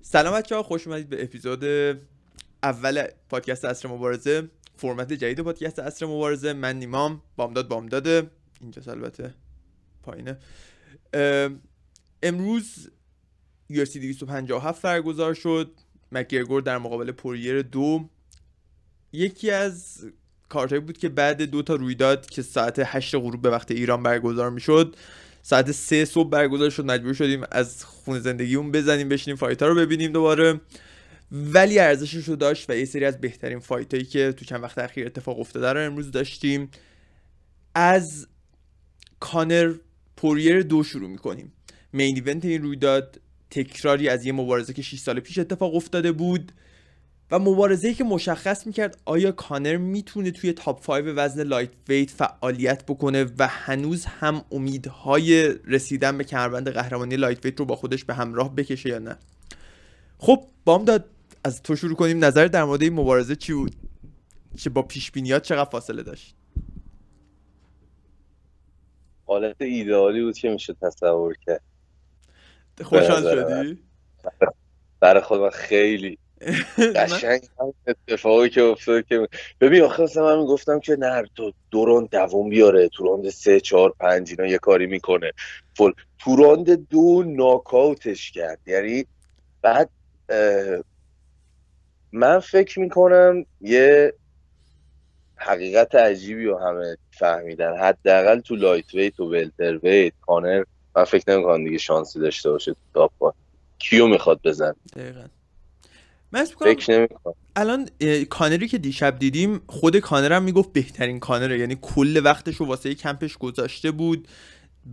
سلام بچه ها خوش اومدید به اپیزود اول پادکست اصر مبارزه. فرمت جدید پادکست اصر مبارزه. من نیمام بامداد بامداده اینجا البته پایینه. امروز UFC 257 برگزار شد. مکگرگور در مقابل پوریر دو. یکی از کارتایی بود که بعد دو تا رویداد که ساعت 8 غروب به وقت ایران برگزار می‌شد ساعت سه صبح برگزار شد مجبور شدیم از خون زندگیمون بزنیم بشینیم fight ها رو ببینیم دوباره. ولی ارزشش رو داشت و یه سری از بهترین fight هایی که تو چند وقت اخیر اتفاق افتاده رو امروز داشتیم. از کانر پوریر دو شروع می‌کنیم. main event این رویداد تکراری از یه مبارزه که 6 سال پیش اتفاق افتاده بود. و مبارزه‌ای که مشخص می‌کرد آیا کانر می‌تونه توی top 5 وزن lightweight فعالیت بکنه و هنوز هم امیدهای رسیدن به کمربند قهرمانی lightweight رو با خودش به همراه بکشه یا نه؟ خب بام داد. از تو شروع کنیم. نظر در مورد این مبارزه چی بود؟ چه با پیش بینیات چقدر فاصله داشت؟ حالت ایدئالی بود که میشه تصور کرد. خوشحال شدی؟ برای خود من خیلی قشنگ اتفاقی که افتاد که ببین آخه مثلا من گفتم که نه تو دوران دوم بیاره تو راند سه چهار پنج اینا یه کاری می‌کنه. فل تو راند دو ناکاوتش کرد. یعنی بعد من فکر می‌کنم یه حقیقت عجیبی رو همه فهمیدن. حداقل تو lightweight و welterweight کانر من فکر نمی‌کنم دیگه شانسی داشته باشه تو top کیو می‌خواد بزن دقیقا. من فکر الان کانری که دیشب دیدیم خود کانر هم می‌گفت بهترین کانره. یعنی کل وقتش رو واسه کمپش گذاشته بود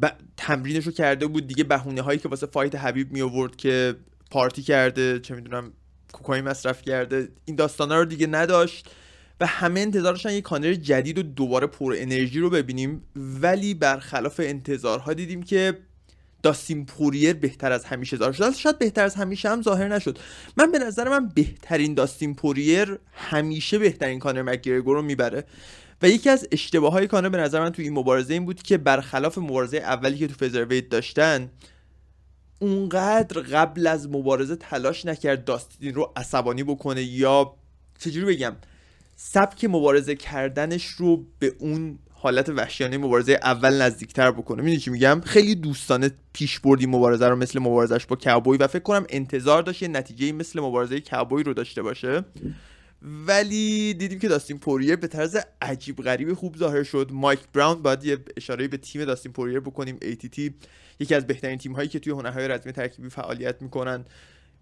ب... تمرینش رو کرده بود. دیگه بهونه هایی که واسه فایت حبیب می آورد که پارتی کرده چه می‌دونم کوکائین مصرف کرده این داستانا رو دیگه نداشت. و همه انتظارشن یه کانر جدید و دوباره پر انرژی رو ببینیم. ولی برخلاف انتظارها دیدیم که داستین پوریر بهتر از همیشه ظاهر شد. شاید بهتر از همیشه هم ظاهر نشد. من به نظر من بهترین داستین پوریر همیشه بهترین کانر مکگرگور رو می‌بره. و یکی از اشتباه های کانر به نظر من تو این مبارزه این بود که برخلاف مبارزه اولی که تو فزرویت داشتن اونقدر قبل از مبارزه تلاش نکرد داستین رو عصبانی بکنه یا چجوری بگم سبک مبارزه کردنش رو به اون حالت وحشیانه مبارزه اول نزدیکتر بکنه. می‌دونی چی میگم؟ خیلی دوستانه پیش بردی مبارزه رو مثل مبارزش با کابوی و فکر کنم انتظار داشت یه نتیجه مثل مبارزه کابوی رو داشته باشه. ولی دیدیم که داستین پوریر به طرز عجیب غریب خوب ظاهر شد. مایک براون باید یه اشاره به تیم داستین پوریر بکنیم. ATT یکی از بهترین تیم هایی که توی هنرهای رزمی ترکیبی فعالیت می‌کنن.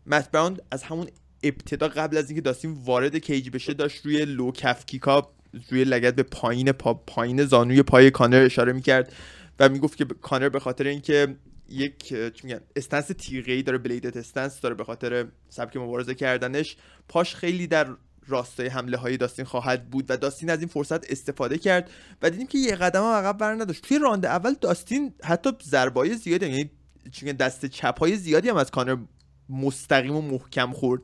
مت براون از همون ابتدا قبل از اینکه داستین وارد cage بشه داشت روی low calf kick ا روی لگد به پایین پا پایین زانوی پای کانر اشاره می‌کرد و می‌گفت که کانر به خاطر اینکه یک چی میگن stance تیغه‌ای داره bladed stance داره به خاطر سبک مبارزه کردنش پاش خیلی در راستای حمله های داستین خواهد بود و داستین از این فرصت استفاده کرد و دیدیم که یه قدم عقب بر نداشت توی راند اول داستین حتی ضربای زیادی یعنی دست چپ های زیادی هم از کانر مستقیم و محکم خورد.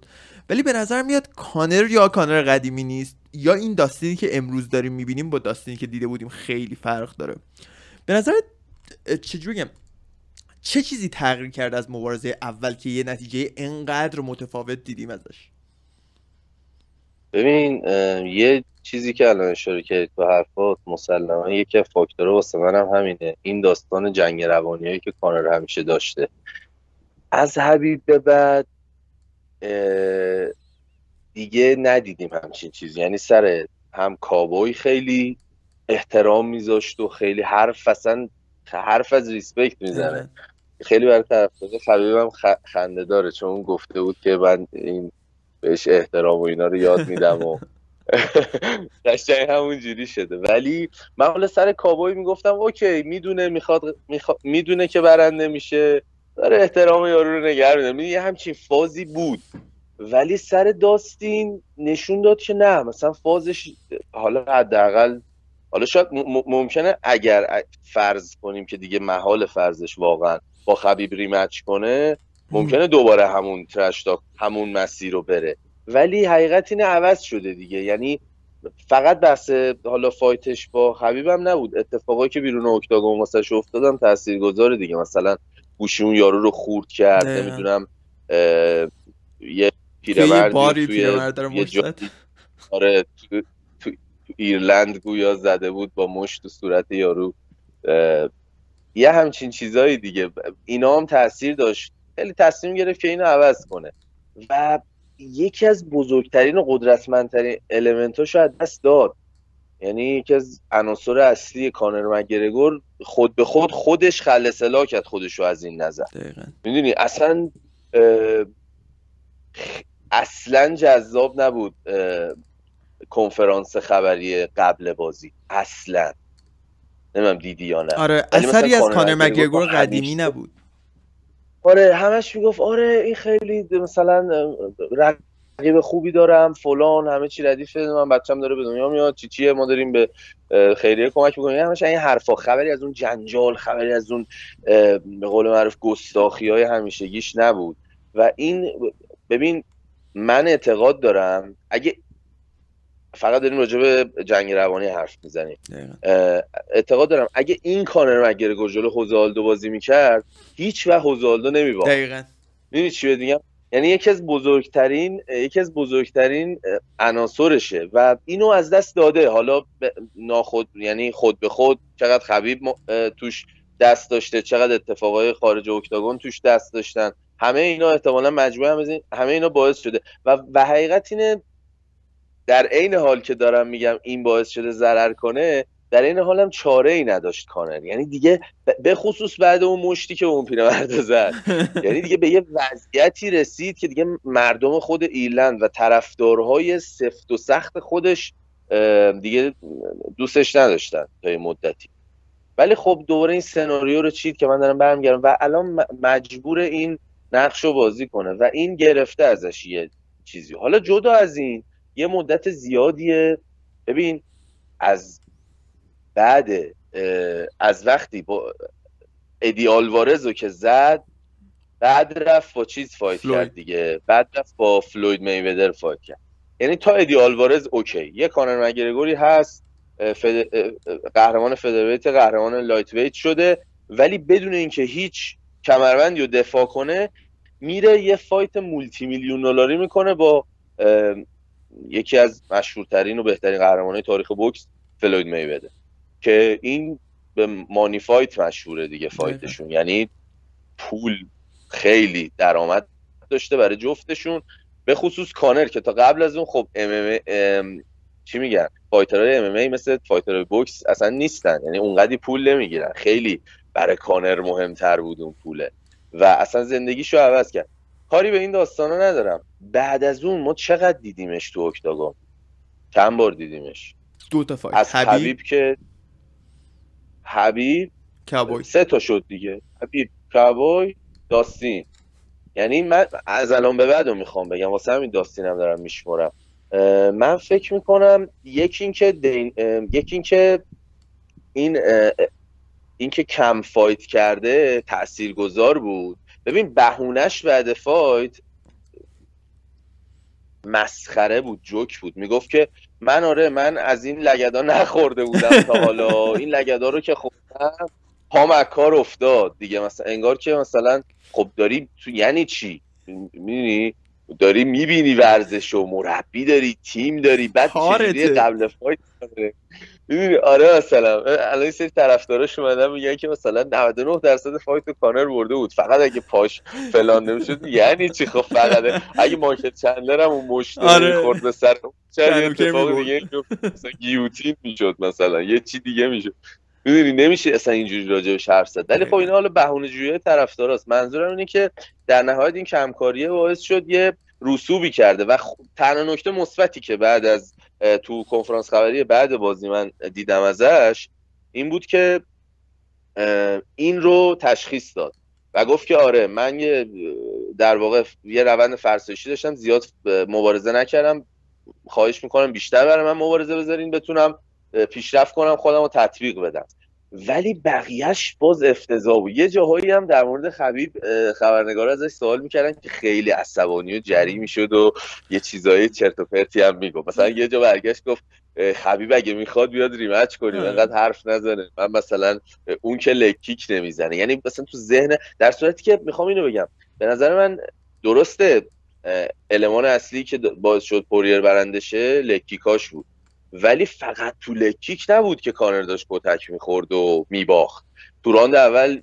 ولی به نظر میاد کانر یا کانر قدیمی نیست یا این داستینی که امروز داریم می‌بینیم با داستینی که دیده بودیم خیلی فرق داره. به نظر چجوری بگم؟ چه چیزی تغییر کرد از مبارزه اول که یه نتیجه انقدر متفاوت دیدیم ازش؟ ببین یه چیزی که الان اشاره کردید تو حرفات مسلما یکی از فاکتورها واسه منم همینه. این داستان جنگ روانیایی که کانر همیشه داشته. از حبیب به بعد دیگه ندیدیم همچین چیزی. یعنی سر هم کابوی خیلی احترام میذاشت و خیلی حرف اصلا حرف از ریسپکت می‌زنه. خیلی برای طرف خبیبم خنده داره. چون گفته بود که من این بهش احترام و اینا رو یاد میدم و قشنگ همون جوری شده. ولی من حالا سر کابوی می‌گفتم اوکی می‌دونه می‌خواد, می‌دونه که برنده میشه. داره احترام یارو رو نگه میداره. یه همچین فازی بود. ولی سر داستین نشون داد که نه مثلا فازش حالا حداقل حالا شاید ممکنه اگر فرض کنیم که دیگه محال فرضش واقعا با خبیب ریمچ کنه ممکنه دوباره همون ترشتاک همون مسیر رو بره. ولی حقیقت اینه عوض شده دیگه. یعنی فقط بحث حالا فایتش با خبیبم نبود. اتفاقایی که بیرون اکتاگون واسش افتادم تاثیرگذاره دیگه. مثلا گوشی اون یارو رو خورد کرد نمی‌دونم یه پیرمرد توی یه آره تو, تو, ایرلند گویا زده بود با مشت تو صورت یارو. یه همچین چیزایی دیگه. اینا هم تاثیر داشت. خیلی تصمیم گرفت که اینو عوض کنه. و یکی از بزرگترین و قدرتمندترین المنت شاید دست داد. یعنی یکی از عناصر اصلی کانر مگرگور خود به خود خودش خلصلا کرد خودش رو از این نظر. می‌دونی؟ اصلا اصلا جذاب نبود کنفرانس خبری قبل بازی. اصلا. نمیم دیدی یا نه. آره اثری از کانر مگرگور قدیمی نبود. آره همش می‌گفت آره این خیلی مثلا رقیب خوبی دارم فلان همه چی ردیفه من بچم داره به دنیا میاد چی چیه؟ ما داریم به خیریه کمک می‌کنیم. همش این حرفا خبری از اون جنجال خبری از اون به قول معروف گستاخی های همیشگیش نبود. و این ببین من اعتقاد دارم اگه فقط داریم راجع به جنگ روانی حرف می‌زنیم. اعتقاد دارم اگه این کانر مگرگور جلو خوزالدو بازی می‌کرد هیچ و خوزالدو نمیباخت. دقیقاً. می‌دونی چی میگم؟ یعنی یکی از بزرگترین یکی از بزرگترین عناصرشه و اینو از دست داده. حالا ناخود یعنی خود به خود چقدر خبیب توش دست داشته چقدر اتفاقای خارج اکتاگون توش دست داشتن. همه اینا احتمالا مجموعه همه اینا باعث شده. و و حقیقت اینه در عین حال که دارم میگم این باعث شده ضرر کنه در این حال هم چاره ای نداشت کانر. یعنی دیگه به خصوص بعد اون مشتی که اون پیرمرد زد. یعنی دیگه به یه وضعیتی رسید که دیگه مردم خود ایرلند و طرفدارهای سفت و سخت خودش دیگه دوستش نداشتن تا مدتی. ولی خب دوباره این سناریو رو چید که من دارم برمیگردم و الان مجبور این نقش رو بازی کنه و این گرفته ازش یه چیزی. حالا جدا از این یه مدت زیادیه. ببین از بعد از وقتی با ادی آلوارز رو که زد بعد رفت با چیز fight کرد دیگه. بعد رفت با فلوید میودر fight کرد. یعنی تا ادی آلوارز okay. یه کانر مگرگوری هست فد... قهرمان featherweight قهرمان lightweight شده ولی بدون اینکه هیچ کمربندی رو دفاع کنه میره یه fight multi million دلاری می‌کنه با یکی از مشهورترین و بهترین قهرمانای تاریخ بوکس فلوید میودر که این به money fight مشهوره دیگه fight شون. یعنی پول خیلی درآمد داشته برای جفتشون به خصوص کانر که تا قبل از اون خب MM چی میگن؟ fighter های MMA مثل fighter های بوکس اصلا نیستن. یعنی اونقدی پول نمی‌گیرن. خیلی برای کانر مهمتر بود اون پوله. و اصلا زندگیشو عوض کرد. کاری به این داستانا ندارم. بعد از اون ما چقدر دیدیمش تو octagon؟ چند بار دیدیمش؟ دو تا fight. از حبیب, حبیب که حبیب کابوی سه تا شد دیگه. حبیب کابوی داستین. یعنی من از الان به بعد رو می‌خوام بگم. واسه همین داستینم دارم میشمرم. من فکر می‌کنم یکی اینکه دین... یکی اینکه این اینکه کم فایت کرده تاثیرگذار بود. ببین بهونش بعد فایت مسخره بود جوک بود. می‌گفت که من آره من از این لگدا نخورده بودم تا حالا. این لگدا رو که خوردم پام کار افتاد دیگه. مثلا انگار که مثلا خب داری تو یعنی چی؟ می‌دونی؟ داری می‌بینی ورزش و مربی داری تیم داری بعد چجوری قبل fight آره مثلا. الان این سری طرفداراش اومدن میگن که مثلا 99 درصد فایت کانر برده بود. فقط اگه پاش فلان نمی‌شد یعنی چی؟ خب فقط اگه مایکل چندلر هم اون مشت آره. خورد به سر چند اتفاق دیگه مثلا گیوتین می‌شد مثلا. یه چی دیگه می‌شد. می‌دونی؟ نمیشه اصلا اینجوری راجع به حرف زد. ولی خب این حالا بهونه جویی طرفداراست. منظورم اینه که در نهایت این کمکاریه باعث شد یه رسوبی کرده و تنها نکته مثبتی که بعد از تو کنفرانس خبری بعد بازی من دیدم ازش این بود که این رو تشخیص داد و گفت که آره من یه در واقع یه روند فرسایشی داشتم زیاد مبارزه نکردم خواهش می‌کنم بیشتر برای من مبارزه بذارین بتونم پیشرفت کنم خودم رو تطبیق بدم. ولی بقیهش باز افتضاح بود. یه جاهایی هم در مورد خبیب خبرنگار ازش سوال می‌کردن که خیلی عصبانی و جری می‌شد و یه چیزایی چرت و پرتی هم می‌گفت. مثلا یه جا برگشت گفت خبیب اگه می‌خواد بیاد ریمچ کنیم انقدر حرف نزنه. من مثلا اون که leg kick نمی‌زنه. یعنی مثلا تو ذهن در صورتی که می‌خوام اینو بگم به نظر من درسته المان اصلی که باعث شد پوریر برنده شه leg kick اش بود. ولی فقط تو leg kick نبود که کانر داشت کتک می‌خورد و میباخت. تو round اول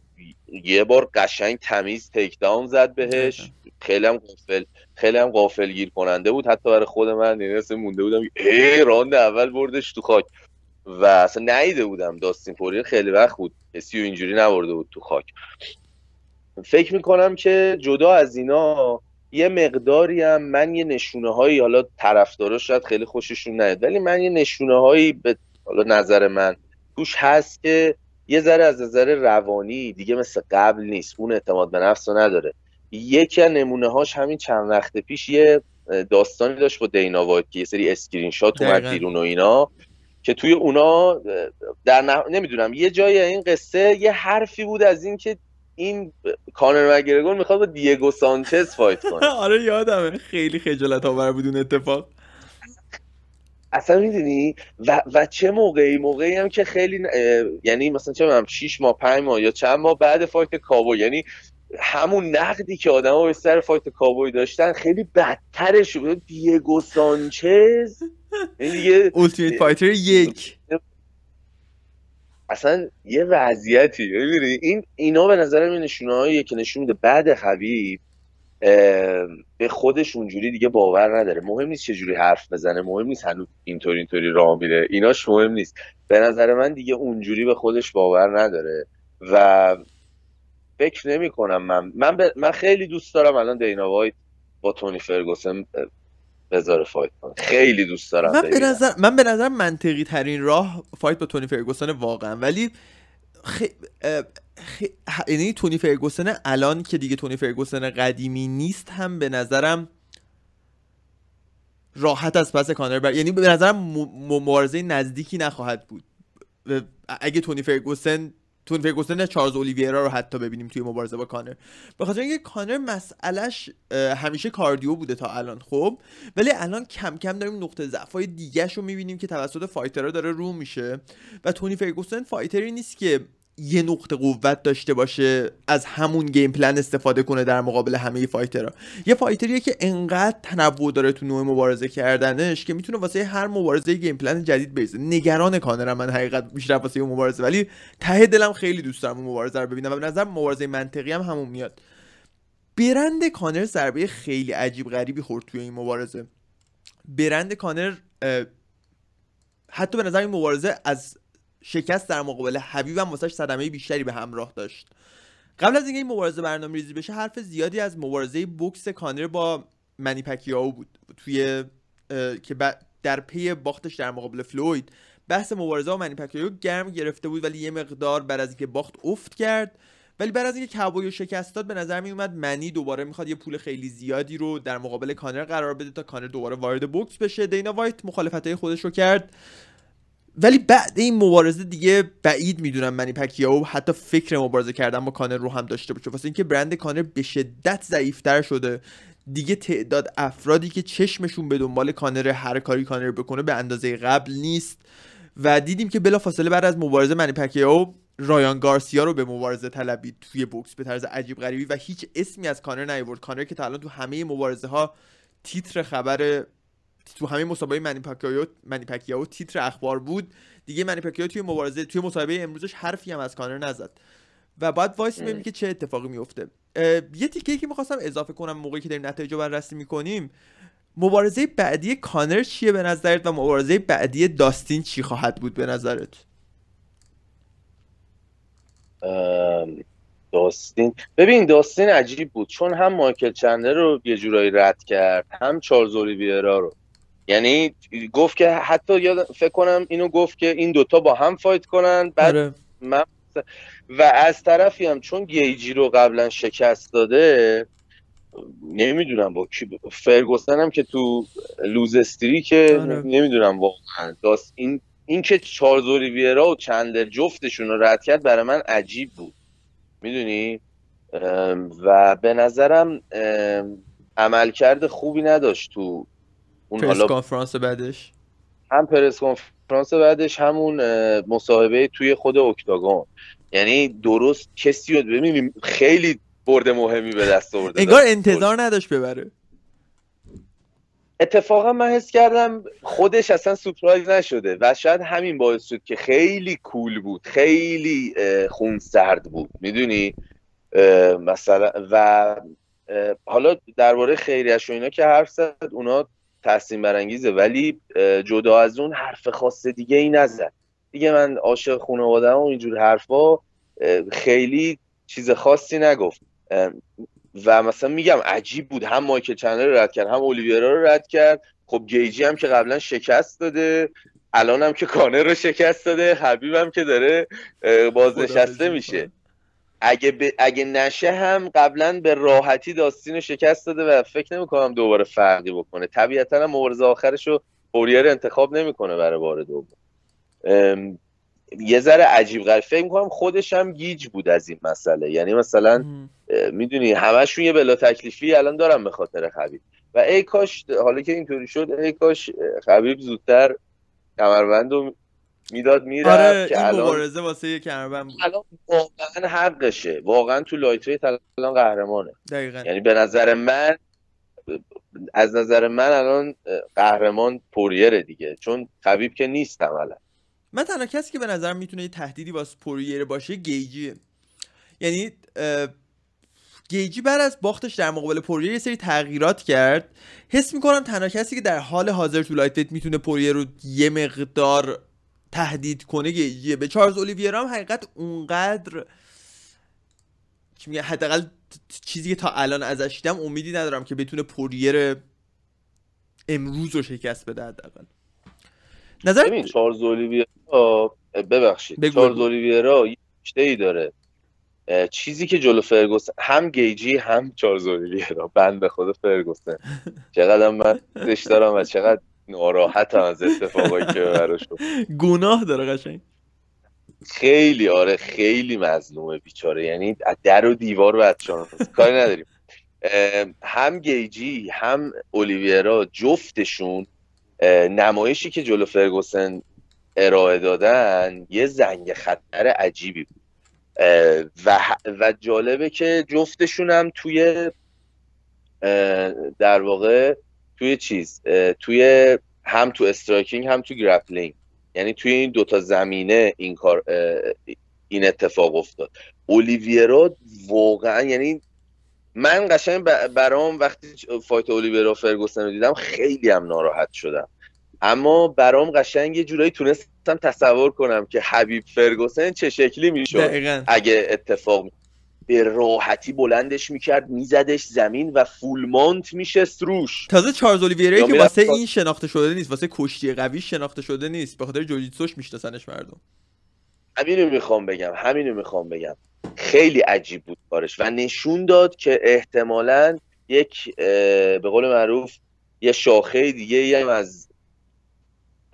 یه بار قشنگ تمیز takedown زد بهش. خیلی هم غافل خیلی هم غافل گیر کننده بود. حتی برای خود من اصلا مونده بودم ای round اول بردش تو خاک. و اصلا نیده بودم. داستین پوریر خیلی وقت بود. کسی اینجوری نبرده بود تو خاک. فکر می‌کنم که جدا از اینا یه مقداری هم من یه نشونه هایی حالا طرفدارا شاید خیلی خوششون نیاد ولی من یه نشونه هایی به حالا نظر من توش هست که یه ذره از نظر روانی دیگه مثل قبل نیست اون اعتماد به نفس رو نداره. یکی از نمونه هاش همین چند وقت پیش یه داستانی داشت با دینا وایت که یه سری اسکرین شات اومد بیرون و اینا که توی اونا در نمی‌دونم یه جای این قصه یه حرفی بود از این که این کانر مک‌گرگور می‌خواد با دیگو سانچز fight کنه. آره یادمه. خیلی خجالت آور بود اون اتفاق. اصلا می‌دونی؟ و, و چه موقعی؟ موقعی هم که خیلی یعنی مثلا چه هم 6 ماه 5 ماه یا چند ماه بعد fight کابوی یعنی همون نقدی که آدما به سر فایت کابوی داشتن خیلی بدترش بود. دیگو سانچز؟ این دیگه اولتیمیت فایتر یک. اصلا یه وضعیتی ببینید این اینا به نظر من نشونه که نشون میده بعد حبیب به خودش اونجوری دیگه باور نداره. مهم نیست چجوری حرف بزنه مهم نیست هنوز اینطوری اینطوری راه میره. ایناش مهم نیست. به نظر من دیگه اونجوری به خودش باور نداره و فکر نمی کنم من من, من خیلی دوست دارم الان دینا وایت با تونی فرگوسن بذاره fight کنه. خیلی دوست دارم من به نظر من به نظر منطقی ترین راه fight با تونی فرگوسن واقعا. ولی خ... خ... یعنی تونی فرگوسن الان که دیگه تونی فرگوسن قدیمی نیست هم به نظرم راحت از پس کانر بر... یعنی به نظرم مبارزه نزدیکی نخواهد بود. اگه تونی فرگوسن تون فرگوسن چارلز اولیویرا رو حتی ببینیم توی مبارزه با کانر. به خاطر اینکه کانر مسئلهش همیشه cardio بوده تا الان خب؟ ولی الان کم کم داریم نقطه ضعف های دیگهش رو می‌بینیم که توسط fighter ها داره رو میشه. و تونی فرگوسن fighter ی نیست که یه نقطه قوت داشته باشه از همون game plan استفاده کنه در مقابل همه fighter ها. یه fighter یه که انقدر تنوع داره تو نوع مبارزه کردنش که می‌تونه واسه هر مبارزه game plan جدید بریزه. نگران کانرم من حقیقت بیشتر واسه اون مبارزه ولی ته دلم خیلی دوست دارم اون مبارزه رو ببینم و به نظر مبارزه منطقی هم همون میاد. برند کانر ضربه خیلی عجیب غریبی خورد توی این مبارزه. برند کانر حتی به نظر این مبارزه از شکست در مقابل حبیب هم واسش صدمه بیشتری به همراه داشت. قبل از اینکه این مبارزه برنامه ریزی بشه حرف زیادی از مبارزه بوکس کانر با منی پکیاو بود. توی که در پی باختش در مقابل فلوید بحث مبارزه با منی گرم گرفته بود ولی یه مقدار بعد از اینکه باخت افت کرد. ولی بعد از اینکه کابوی شکست داد به نظر می اومد منی دوباره می‌خواد یه پول خیلی زیادی رو در مقابل کانر قرار بده تا کانر دوباره وارد بوکس بشه. دینا وایت مخالفت خودش رو کرد. ولی بعد این مبارزه دیگه بعید می‌دونم منی پکیاو حتی فکر مبارزه کردن با کانر رو هم داشته باشه. واسه اینکه برند کانر به شدت ضعیفتر شده. دیگه تعداد افرادی که چشمشون به دنبال کانر هر کاری کانر بکنه به اندازه قبل نیست. و دیدیم که بلافاصله بعد از مبارزه منی پکیاو رایان گارسیا رو به مبارزه طلبید توی بوکس به طرز عجیب غریبی و هیچ اسمی از کانر نیورد. کانر که تا الان تو همه مبارزه ها تیتر خبر تو همه مسابقه منی پاکیاو تیتر اخبار بود. دیگه منی توی مبارزه توی مسابقه امروزش حرفی هم از کانر نزد. و بعد وایسا ببینیم که چه اتفاقی میفته یه تیکه که می‌خواستم اضافه کنم موقعی که داریم نتایج رو بررسی می‌کنیم مبارزه بعدی کانر چیه به نظرت و مبارزه بعدی داستین چی خواهد بود به نظرت؟ داستین ببین داستین عجیب بود. چون هم مایکل چندلر رو یه جورایی رد کرد هم چارلز اولیویرا رو. یعنی گفت که حتی یاد فکر کنم اینو گفت که این دوتا با هم fight کنن بعد آره. من و از طرفی هم چون گیجی رو قبلا شکست داده نمی‌دونم با کی فرگوسن هم که تو لوزستری که آره. نمی‌دونم واقعا داست این این که چارزوری ویرا و چندر جفتشون رو رد کرد برای من عجیب بود می‌دونی و به نظرم عملکرد خوبی نداشت تو اون پرس حالا کنفرانس بعدش؟ هم پرس کنفرانس بعدش همون مصاحبه توی خود اکتاگون. یعنی درست کسی رو ببینیم خیلی برد مهمی به دست آورده انگار انتظار نداشت ببره. اتفاقا من حس کردم خودش اصلا سپرایز نشده و شاید همین باعث شد که خیلی کول بود خیلی خون سرد بود. می‌دونی؟ مثلا و حالا درباره خیریش و اینا که حرف زد اونا تحسین برانگیزه ولی جدا از اون حرف خاص دیگه ای نزد. دیگه من عاشق خانواده و اینجور حرفا خیلی چیز خاصی نگفت. و مثلا میگم عجیب بود هم مایکل چنل رو رد کرد هم اولیویرا رو رد کرد. خب گیجی هم که قبلا شکست داده الان هم که کانر رو شکست داده حبیب هم که داره بازنشسته میشه. اگه, اگه نشه هم قبلا به راحتی داستین رو شکست داده و فکر نمی‌کنم دوباره فرقی بکنه. طبیعتا هم مبارزه آخرش رو پوریر انتخاب نمی‌کنه برای بار دوم. یه ذره عجیب غریب. فکر می‌کنم خودش هم گیج بود از این مسئله. یعنی مثلا می‌دونی همشون یه بلا تکلیفی الان دارم به خاطر خبیب. و ای کاش حالا که اینطوری شد ای کاش خبیب زودتر کمربند رو می‌داد میره آره که این مبارزه واسه یه کمربند بود. الان واقعا حقشه. واقعا تو lightweight الان قهرمانه. دقیقا. یعنی به نظر من از نظر من الان قهرمان پوریره دیگه. چون خبیب که نیست عملا. من تنها کسی که به نظرم می‌تونه یه تهدیدی واسه پوریر باشه گیجیه. یعنی گیجی بعد از باختش در مقابل پوریر یه سری تغییرات کرد. حس می‌کنم تنها کسی که در حال حاضر تو لایت می‌تونه پوریر رو یه مقدار تهدید کنه گیجیه به چارلز اولیویرا هم حقیقت اونقدر چی میگه؟ حداقل چیزی که تا الان ازش دیدم امیدی ندارم که بتونه پوریر امروز رو شکست بده حداقل. نظر ببین چارلز اولیویرا ببخشید. چارلز اولیویرا یه ای داره. چیزی که جلو فرگوسن هم گیجی هم چارلز اولیویرا بند خود فرگوسن. چقدر من دارم و چقدر ناراحتم از اتفاقایی که براش گناه داره قشنگ. خیلی آره خیلی مظلومه بیچاره. یعنی در و دیوار بچه‌ها کاری نداریم. هم گیجی هم اولیویرا جفتشون نمایشی که جلو فرگوسن ارائه دادن یه زنگ خطر عجیبی بود. و, و جالبه که جفتشون هم توی در واقع توی چیز توی هم تو striking هم تو grappling. یعنی توی این دوتا زمینه این کار این اتفاق افتاد. اولیویرا واقعا یعنی من قشنگ برام وقتی fight اولیویرا فرگوسن رو دیدم خیلی هم ناراحت شدم. اما برام قشنگ یه جورایی تونستم تصور کنم که خبیب فرگوسن چه شکلی می‌شد اگه اتفاق به راحتی بلندش می‌کرد میزدش زمین و full mount میشه روش. تازه چارلز اولیویرا که واسه این شناخته شده نیست واسه کشتی قوی شناخته شده نیست. به خاطر جوجیتسوش میشناسنش مردم. همینو می‌خوام بگم همینو می‌خوام بگم. خیلی عجیب بود کارش و نشون داد که احتمالا یک به قول معروف یه شاخه دیگه هم از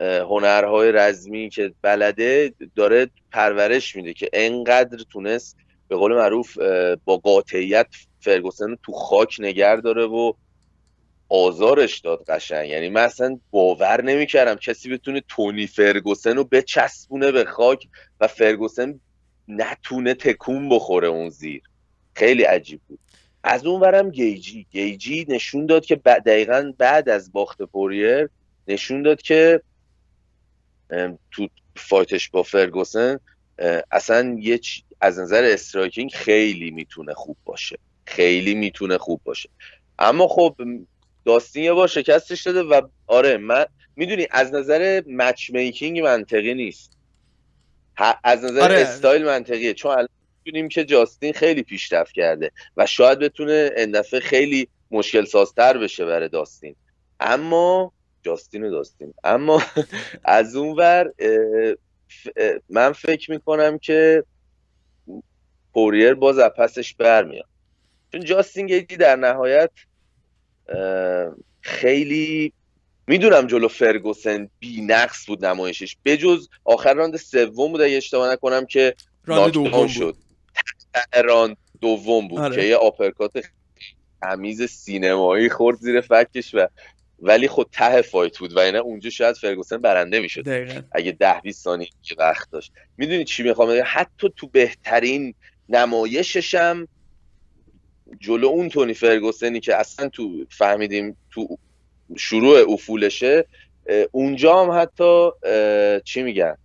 هنرهای رزمی که بلده داره پرورش میده که انقدر تونست به قول معروف با قاطعیت فرگوسن تو خاک نگه داره و آزارش داد قشنگ. یعنی من اصلا باور نمی‌کردم کسی بتونه تونی فرگوسن رو بچسبونه به خاک و فرگوسن نتونه تکون بخوره اون زیر. خیلی عجیب بود. از اون ورم گیجی. گیجی نشون داد که دقیقا بعد از باخت پوریر نشون داد که تو fight ش با فرگوسن اصلا یه از نظر striking خیلی می‌تونه خوب باشه. خیلی می‌تونه خوب باشه. اما خب داستین یه بار شکستش داده و آره من می‌دونی از نظر matchmaking منطقی نیست. از نظر آره. استایل منطقیه. چون الان می‌دونیم که جاستین خیلی پیشرفت کرده و شاید بتونه این خیلی مشکل سازتر بشه برای داستین. اما جاستین و داستین. اما از اون ور من فکر می‌کنم که پوریر باز از پسش برمیاد. چون جاستین گیجی در نهایت خیلی می‌دونم جلو فرگوسن بی نقص بود نمایشش. بجز آخر round سوم بود اگه اشتباه نکنم که round دوم شد. round دوم بود آره. که یه uppercut تمیز سینمایی خورد زیر فکش و ولی خود ته فایت بود و اینا اونجا شاید فرگوسن برنده می‌شد. اگه ده 20 ثانیه وقت داشت. می‌دونی چی می‌خوام حتی تو بهترین نمایششم جلو اون تونی فرگوسنی که اصلا تو فهمیدیم تو شروع افولشه اونجا هم حتی چی میگن؟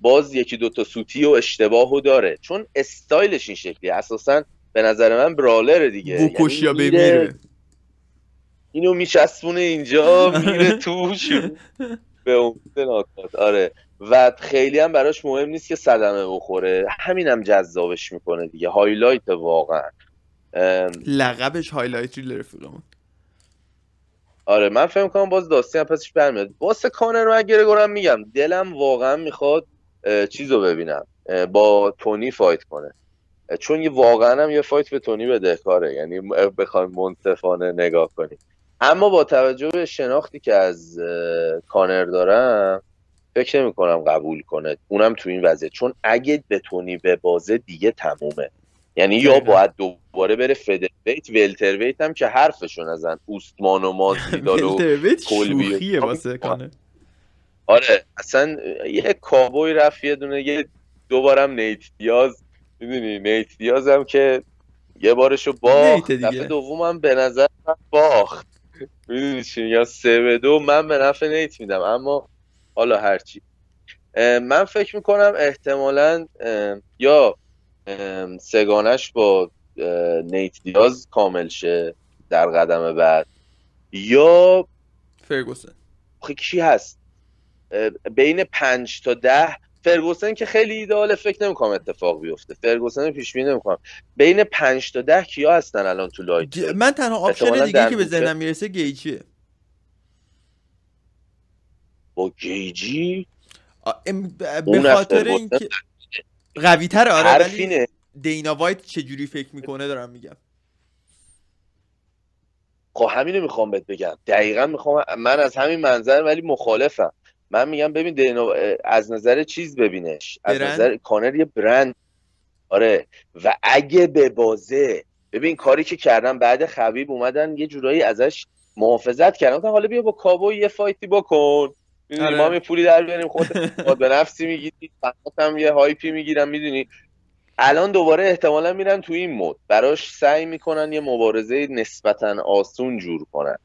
باز یکی دوتا سوتی و اشتباهو داره. چون استایلش این شکلی اساسا به نظر من برالر دیگه. بوکوشیا یعنی بمیره. اینو میچسبونه اینجا میره توش. به اون آره. و خیلی هم براش مهم نیست که صدمه بخوره. همین هم جذابش می‌کنه دیگه. highlight واقعا. لقبش highlight reel رفیقمون. آره من فکر کنم باز داستین هم پسش برمیاد. واسه کانر مک‌گرگورم میگم. دلم واقعا می‌خواد چیز رو ببینم. با تونی fight کنه. چون یه واقعا هم یه fight به تونی بدهکاره یعنی بخوایم منصفانه نگاه کنیم. اما با توجه به شناختی که از کانر دارم فکر نمی کنم قبول کنه. اونم تو این وضعیت. چون اگه به تونی به بازه دیگه تمومه. یعنی یا باید دوباره بره فدرویت ولترویت هم که حرفشو نزن. اوستمان و مازیدال و کلبی کنه آره اصلا یه کابوی رفت یه دونه یه دوبارم نیت دیاز. می‌دونی نیت دیاز هم که یه بارشو باخت. دفعه دومم به نظر باخت. می‌دونی چی یا سه به دو من به نفع نیت میدم. اما حالا هرچی من فکر می‌کنم احتمالا یا سگانش با نیت دیاز کامل شه در قدم بعد. یا فرگوسن. کی هست؟ بین پنج تا ده. فرگوسن که خیلی ایدئاله فکر نمی‌کنم اتفاق بیفته. فرگوسن پیش بینی نمی‌کنم. بین 5 تا 10 کیا هستن الان تو light؟ من تنها option دیگه که به ذهنم می‌رسه گیجیه. با گیجی به خاطر اینکه قوی تره آره ولی دینا وایت چجوری فکر می‌کنه دارم میگم. خب همینو می‌خوام بهت بگم. دقیقا می‌خوام من از همین منظر ولی مخالفم. من میگم ببین دینا از نظر چیز ببینش. از نظر کانر یه برند. آره. و اگه به بازه ببین کاری که کردن بعد خبیب اومدن یه جورایی ازش محافظت کردن. حالا بیا با کابو یه فایتی بکن. آره. ما می پولی در بیاریم خود به نفسی می‌گیری هم یه هایپی می‌گیرم می‌دونی؟ الان دوباره احتمالا میرن تو این مود. براش سعی می‌کنن یه مبارزه نسبتا آسون جور کنن.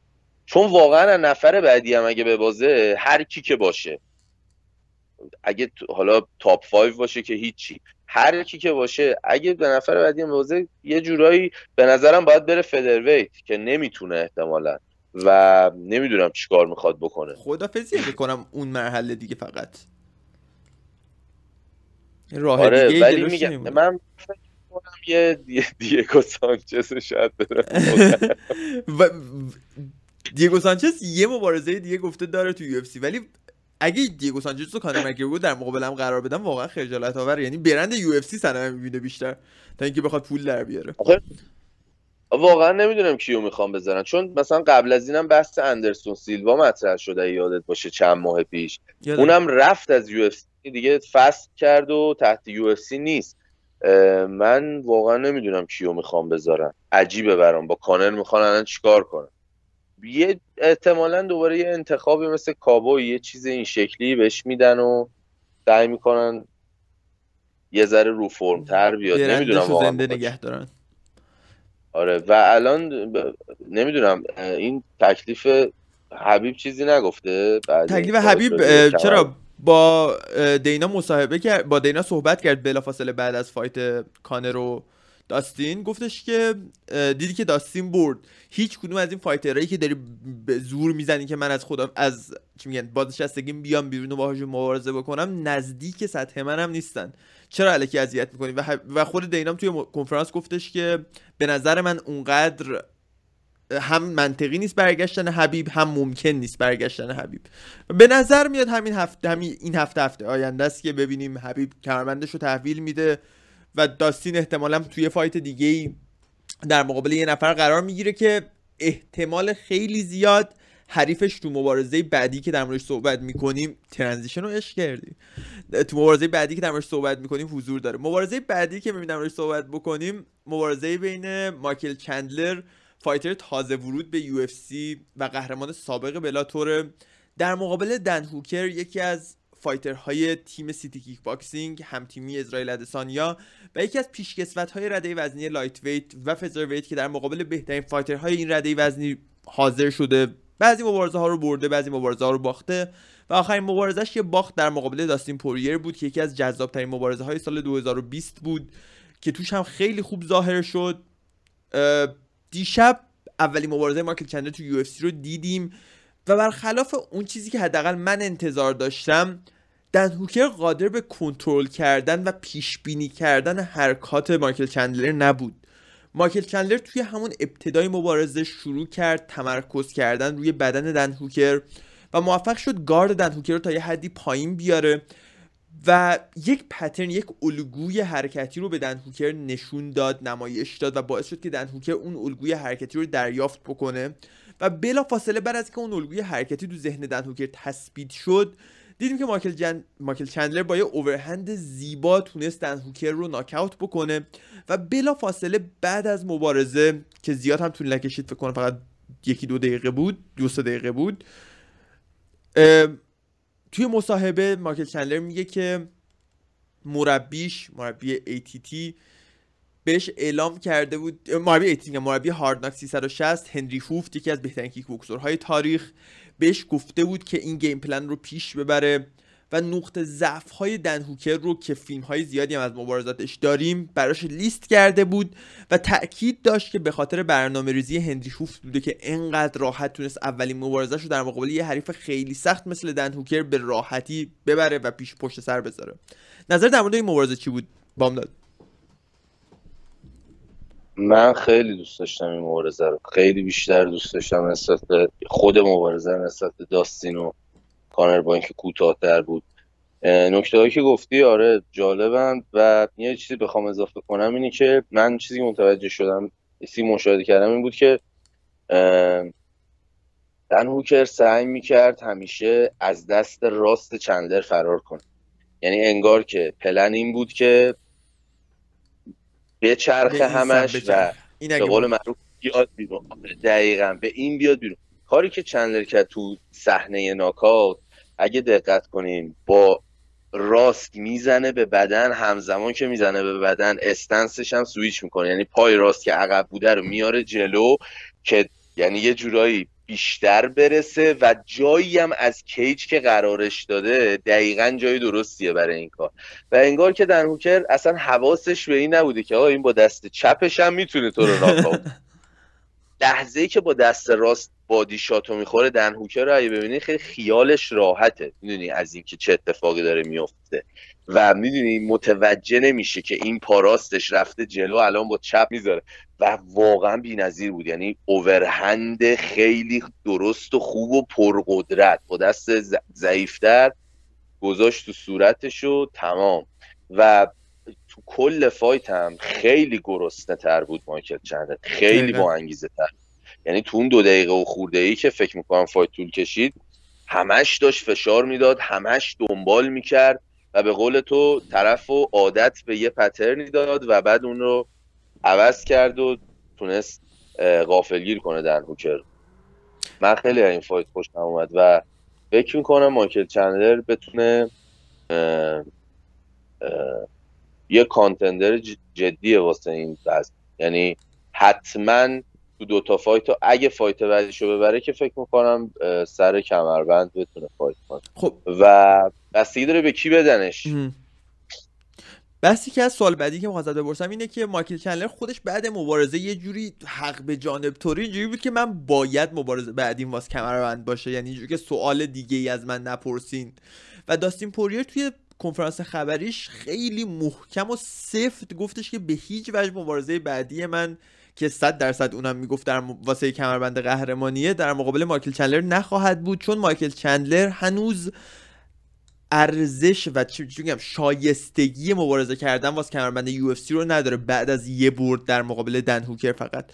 چون واقعا نفر بعدی هم اگه به بازه هر کی که باشه اگه حالا تاپ 5 باشه که هیچی هر کی که باشه اگه به نفر بعدی هم بازه یه جورایی به نظرم باید بره فدرویت که نمی‌تونه احتمالا. و نمی‌دونم چیکار می‌خواد بکنه. خدافزی کنم اون مرحله دیگه فقط. راه آره دیگه ولی میگم من کنم یه دیگو سانچز شاید و دیگو سانچز یه مبارزه دیگه گفته داره تو یو ولی اگه دیگو سانچز و کانر بود در مقابلم قرار بدم واقعا خجالت آور یعنی برند UFC سنم می‌بینه بیشتر تا اینکه بخواد پول در بیاره. واقعا نمی‌دونم کیو می‌خوام بذارن چون مثلا قبل از اینم بحث اندرسون سیلوا مطرح شده یادت باشه چند ماه پیش. اونم رفت از یو دیگه فسخ کرد و تحت یو نیست. من واقعا نمی‌دونم کیو می‌خوام بذارن. عجیبه برام. با کانر می‌خوان الان چیکار کنن؟ یه احتمالا دوباره یه انتخابی مثل کابو یه چیز این شکلی بهش میدن و سعی می‌کنن یه ذره رو فرم تر بیاد نمی‌دونم واقعا زنده نگه دارن. آره و الان ب... نمی‌دونم این تکلیف حبیب چیزی نگفته؟ تکلیف حبیب چرا با دینا مصاحبه کرد با دینا صحبت کرد بلافاصله بعد از fight کانر و داستین گفتش که دیدی که داستین برد. هیچ کدوم از این fighter هایی که داری به زور می‌زنی که من از خودم از چی میگن بازنشستگیم بیام بیرون و باهاشون مبارزه بکنم نزدیک سطح منم نیستن. چرا الکی اذیت می‌کنی؟ و, و خود دینام توی کنفرانس گفتش که به نظر من اونقدر هم منطقی نیست برگشتن حبیب هم ممکن نیست برگشتن حبیب. به نظر میاد همین هفته همین این هفته هفته آینده است که ببینیم حبیب کمربندش رو تحویل میده. و داستین احتمالا توی فایت دیگه ای در مقابل یه نفر قرار می‌گیره که احتمال خیلی زیاد حریفش تو مبارزه بعدی که در موردش صحبت می‌کنیم ترانزیشن رو عشق کردی. تو مبارزه بعدی که در موردش صحبت می‌کنیم حضور داره. مبارزه بعدی که می‌بینیم در صحبت بکنیم مبارزه بین مایکل چندلر fighter تازه ورود به یو و قهرمان سابق Bellator در مقابل دن هوکر یکی از fighter های تیم City Kickboxing هم تیمی اسرائیل ادسانیا و یکی از پیشکسوت های رده وزنی lightweight و feather که در مقابل بهترین fighter های این رده وزنی حاضر شده. بعضی مبارزه ها رو برده بعضی مبارزه ها رو باخته و آخرین مبارزش یه باخت در مقابل داستین پوریر بود که یکی از جذابترین مبارزه های سال 2020 بود که توش هم خیلی خوب ظاهر شد. دیشب اولین مبارزه مایکل چندر تو یو رو دیدیم. و برخلاف اون چیزی که حداقل من انتظار داشتم دن هوکر قادر به کنترل کردن و پیش بینی کردن حرکات مایکل چندلر نبود. مایکل چندلر توی همون ابتدای مبارزه شروع کرد تمرکز کردن روی بدن دن هوکر و موفق شد گارد دن هوکر رو تا یه حدی پایین بیاره و یک پترن یک الگوی حرکتی رو به دن هوکر نشون داد نمایش داد و باعث شد که دن هوکر اون الگوی حرکتی رو دریافت بکنه. و بلا فاصله بعد از اینکه اون الگوی حرکتی تو ذهن دن هوکر تثبیت شد دیدیم که مایکل, جن... مایکل چندلر با یه اوورهند زیبا تونست دن هوکر رو ناکاوت بکنه و بلا فاصله بعد از مبارزه که زیاد هم طول نکشید فکر کنم فقط یکی دو دقیقه بود دو سه دقیقه بود توی مصاحبه مایکل چندلر میگه که مربیش مربی ATT بهش اعلام کرده بود مربی ایتینگ مربی Hard Knocks 360 هنری هوفت یکی از بهترین کیک بوکسورهای تاریخ بهش گفته بود که این game plan رو پیش ببره و نقطه ضعف های دن هوکر رو که فیلم های زیادی هم از مبارزاتش داریم براش لیست کرده بود و تاکید داشت که به خاطر برنامه ریزی هنری هوفت بوده که انقدر راحت تونست اولین مبارزش رو در مقابل یه حریف خیلی سخت مثل دن هوکر به راحتی ببره و پیش پشت سر بذاره. نظر در مورد این مبارزه چی بود؟ بامداد. من خیلی دوست داشتم این مبارزه رو. خیلی بیشتر دوست داشتم نسبت خود مبارزه نسبت داستین و کانر با اینکه کوتاهتر بود. نکته هایی که گفتی آره جالبند و یه چیزی بخوام اضافه کنم اینه که من چیزی متوجه شدم سی مشاهده کردم این بود که دن هوکر سعی می‌کرد همیشه از دست راست چندلر فرار کنه. یعنی انگار که پلن این بود که به چرخ همش و به قول معروف بیاد بیرون. دقیقا. به این بیاد بیرون. کاری که چندلر کرد تو صحنه ناکاوت اگه دقت کنیم با راست می‌زنه به بدن همزمان که می‌زنه به بدن استنسش هم سویچ می‌کنه. یعنی پای راست که عقب بوده رو میاره جلو که یعنی یه جورایی بیشتر برسه و جایی هم از کیج که قرارش داده دقیقا جای درستیه برای این کار. و انگار که در هوکر اصلا حواسش به این نبوده که آقا این با دست چپش هم می‌تونه تو رو ناکاوت لحظه ای که با دست راست بادی شاتو می‌خوره دن هوکر رو اگه ببینی خیلی خیالش راحته. می‌دونی از اینکه چه اتفاقی داره میفته و می‌دونی متوجه نمیشه که این پاراستش رفته جلو الان با چپ می‌ذاره. و واقعا بی‌نظیر بود. یعنی اوورهند خیلی درست و خوب و پرقدرت. با دست ضعیفتر گذاشت تو صورتش و تمام. و تو کل فایت هم خیلی گرسنه تر بود مایکل چندر خیلی با انگیزه تر. یعنی تو اون دو دقیقه و خورده ای که فکر می‌کنم فایت طول کشید همش داشت فشار می‌داد همش دنبال می‌کرد و به قول تو طرف و عادت به یه پترنی داد و بعد اون رو عوض کرد و تونست غافلگیر کنه در هوکر. من خیلی این fight خوشم اومد و فکر می‌کنم مایکل چندلر بتونه یه contender جدیه واسه این بس یعنی حتما تو دو تا fight اگه fight بعدیشو ببره که فکر می‌کنم سر کمربند بتونه fight کنه. خب. و بستگی داره به کی بدنش. بسی که از سوال بعدی که می‌خواستم بپرسم اینه که مایکل چندلر خودش بعد مبارزه یه جوری حق به جانب طوری اینجوری بود که من باید مبارزه بعدیم واس کمربند باشه؟ یعنی اینجوری که سوال دیگه ای از من نپرسین. و داستین پوریر توی کنفرانس خبریش خیلی محکم و سفت گفتش که به هیچ وجه مبارزه بعدی من که 100 درصد اونم می‌گفت در واسه کمربند قهرمانیه در مقابل مایکل چندلر نخواهد بود چون مایکل چندلر هنوز ارزش و چی میگم شایستگی مبارزه کردن واسه کمربند یو رو نداره بعد از یه برد در مقابل دن هوکر فقط.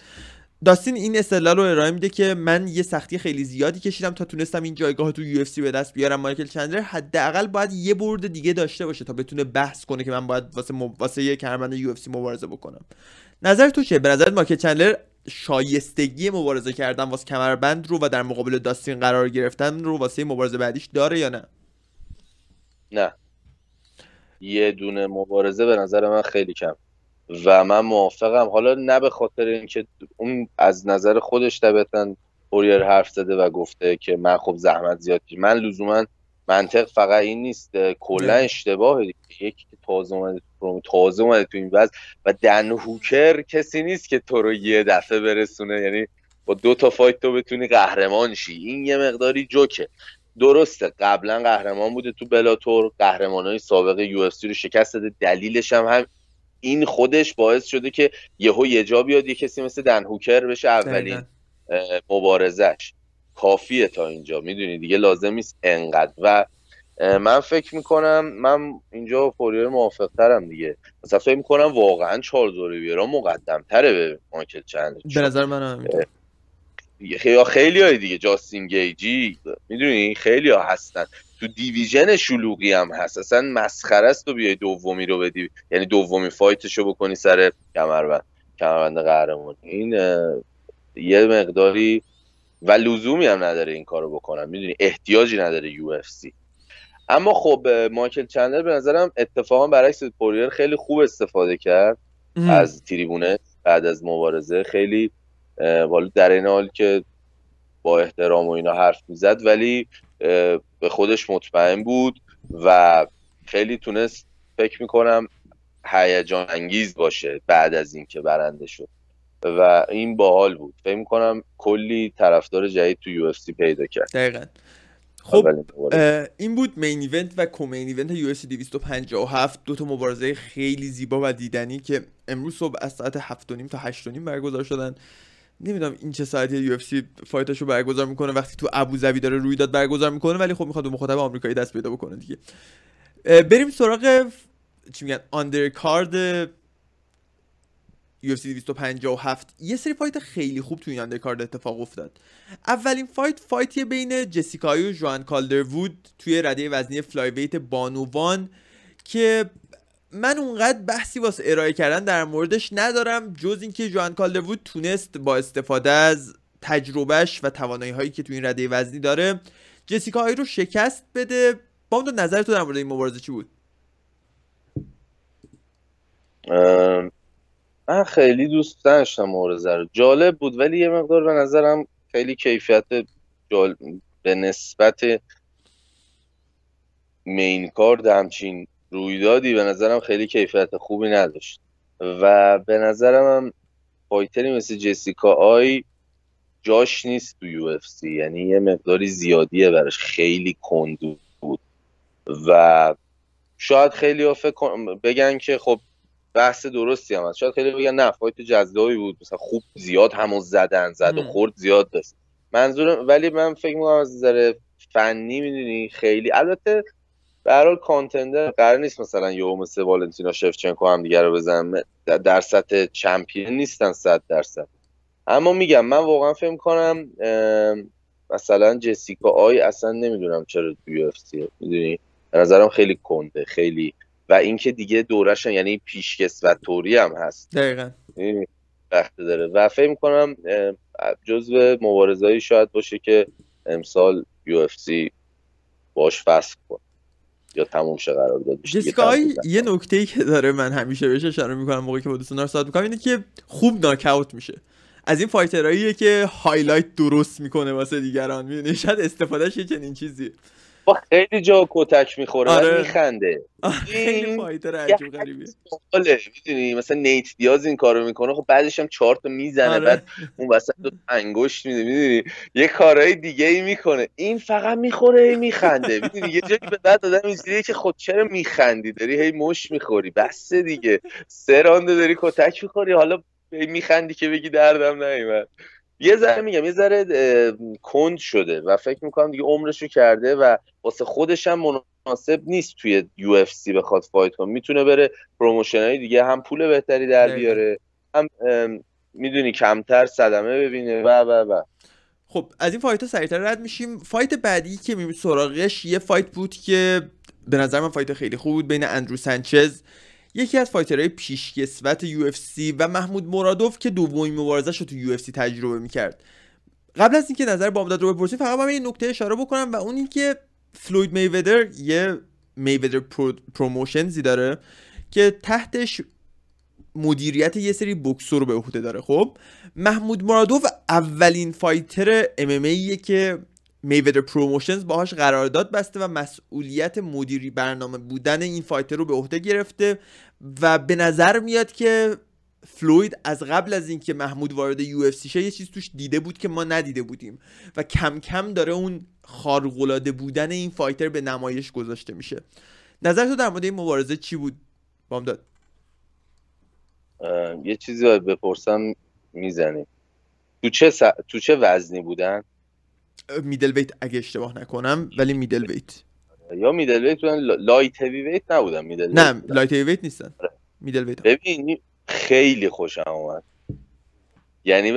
داستین این استدلال رو ارائه میده که من یه سختی خیلی زیادی کشیدم تا تونستم این جایگاه تو یو به دست بیارم. مایکل چندلر حداقل باید یه برد دیگه داشته باشه تا بتونه بحث کنه که من باید واسه م... واسه یه کمربند یو مبارزه بکنم. نظر تو چیه؟ به نظرت مایکل چندلر شایستگی مبارزه کردن واسه کمربند رو و در مقابل داستین قرار گرفتن رو واسه مبارزه بعدیش داره یا نه؟ نه. یه دونه مبارزه به نظر من خیلی کم. و من موافقم. حالا نه به خاطر اینکه اون از نظر خودش طبیعتا اوریر حرف زده و گفته که من خب زحمت زیاد من لزوما منطق فقط این نیست. کلا اشتباه یکی که تازه اومده تو تازه اومده تو این وضع و دن هوکر کسی نیست که تو رو یه دفعه برسونه. یعنی با دو تا فایت تو بتونی قهرمان شی. این یه مقداری جوکه. درسته. قبلا قهرمان بوده تو بلاتور های سابق یو رو شکست داده. دلیلش هم, هم این خودش باعث شده که یهو یه جا بیاد یه کسی مثل دن هوکر بشه اولین مبارزش کافیه تا اینجا. می‌دونی دیگه لازم نیست انقدر. و من فکر می‌کنم من اینجا فوریر موافق ترم دیگه. مثلا فکر می‌کنم واقعا چارلز اولیویرا مقدم تره به مایکل چند به نظر من خیلی خیلی های دیگه. جاستین گیجی. می‌دونی؟ خیلی ها هستن. تو division شلوغی هم هست. اصلا مسخره است تو بیای دومی رو بدی. یعنی دومی fight شو بکنی سر کمربند. کمربند قهرمان. این یه مقداری و لزومی هم نداره این کارو بکنم می‌دونی؟ احتیاجی نداره UFC. اما خب مایکل چندلر به نظرم اتفاقا برعکس پوریر خیلی خوب استفاده کرد از تریبونه بعد از مبارزه. خیلی والا در این حال که با احترام و اینا حرف می‌زد ولی به خودش مطمئن بود و خیلی تونست فکر می‌کنم هیجان انگیز باشه بعد از اینکه برنده شد و این باحال بود. فکر می‌کنم کلی طرفدار جدید تو یو پیدا کرد. دقیقا. خب این بود main event و co-main event UFC 257 دو تا مبارزه خیلی زیبا و دیدنی که امروز صبح از ساعت 7 تا 8 برگزار شدن. نمی‌دونم این چه ساعتی UFC fight اشو برگزار می‌کنه وقتی تو ابوظبی داره رویداد برگزار می‌کنه ولی خب می‌خواد به مخاطب آمریکایی دست پیدا بکنه دیگه. بریم سراغ چی میگن undercard UFC 257 یه سری fight خیلی خوب تو این undercard اتفاق افتاد. اولین fight fight ی بین جسیکا آی و جوان کالدروود توی رده وزنی flyweight بانوان که من اونقدر بحثی واسه ارائه کردن در موردش ندارم جز اینکه جوان کالدروود تونست با استفاده از تجربهش و توانایی هایی که تو این رده وزنی داره جسیکا رو شکست بده. با اون نظر تو در مورد این مبارزه چی بود؟ من خیلی دوست داشتم مبارزه رو. جالب بود ولی یه مقدار به نظرم خیلی کیفیت جال... به نسبت main card همچین رویدادی به نظرم خیلی کیفیت خوبی نداشت. و به نظرم هم fighter ی مثل جسیکا آی جاش نیست تو UFC. یعنی یه مقداری زیادیه براش. خیلی کندو بود. و شاید خیلی فکر بگن که خب بحث درستی هم هست. شاید خیلی بگن نه fight جذابی بود. مثلا خوب زیاد همو زدن زد و خورد زیاد داشت منظورم ولی من فکر می‌کنم از نظر فنی می‌دونی خیلی البته به هر حال contender قرار نیست مثلا یه مثل والنتینا شفچنکو هم دیگه رو بزنن در سطح champion نیستن صد درصد. اما میگم من واقعا فکر کنم مثلا جسیکا آی اصلا نمی‌دونم چرا تو UFC می‌دونی؟ به نظرم خیلی کنده خیلی. و اینکه دیگه دورشن یعنی veteran ی هم هست. دقیقا. وقت داره. و فکر می‌کنم جزو مبارزایی شاید باشه که امسال UFC باهاش فسخ کنه یا تموم شه قرار داد جسیکای یه نکته ای که داره من همیشه بهش اشاره می‌کنم موقعی که با دوستان صحبت می‌کنم اینه که خوب ناکاوت میشه. از این fighter اییه که highlight درست می‌کنه واسه دیگران. می‌دونی؟ شاید استفادهش یه چنین چیزی با خیلی جا کتک می‌خوره آره. میخنده. آره، خیلی فایتر عجیب می‌دونی مثلا نیت دیاز این کارو می‌کنه خب بعدش هم چهار تا می‌زنه آره. بعد اون وسط دو انگشت میده می‌دونی؟ یه کارهای دیگه ای می‌کنه. این فقط می‌خوره میخنده. می‌دونی؟ یه جایی به بعد آدم اینجوریه که خود خب چرا میخندی؟ داری هی مش می‌خوری. بس دیگه. سه رانده داری کتک می‌خوری. حالا میخندی که بگی دردم نیومد. یه ذره میگم یه ذره کند شده و فکر می‌کنم دیگه عمرشو کرده و واسه خودش هم مناسب نیست توی UFC بخواد fight کنه. می‌تونه بره promotion های دیگه هم پول بهتری در بیاره هم می‌دونی کمتر صدمه ببینه. و و و. خب از این fight ها سریعتر رد میشیم. fight بعدی که می‌بینیم سراغش یه fight بود که به نظر من fight خیلی خوب بود بین اندرو سانچز یکی از fighter های پیشکسوت یو و محمود مرادوف که دومین مبارزش رو تو یو تجربه می‌کرد. قبل از اینکه نظر بامداد رو بپرسیم فقط من این نکته اشاره بکنم و اون اینکه فلوید میودر یه میودر promotions ی داره که تحتش مدیریت یه سری بوکسور رو به عهده داره. خب محمود مرادوف اولین fighter MMA که میودر promotions باهاش قرارداد بسته و مسئولیت مدیری برنامه بودن این fighter رو به عهده گرفته و به نظر میاد که فلوید از قبل از اینکه محمود وارد UFC شه یه چیز توش دیده بود که ما ندیده بودیم. و کم کم داره اون خارق‌العاده بودن این fighter به نمایش گذاشته میشه. نظر تو در مورد این مبارزه چی بود؟ بامداد. یه چیزی باید بپرسم می‌زنی. تو چه, تو چه وزنی بودن؟ middleweight اگه اشتباه نکنم ولی middleweight یا middleweight بودن light heavyweight نبودن middle نه light heavyweight نیستن. middleweight ببین خیلی خوشم اومد. یعنی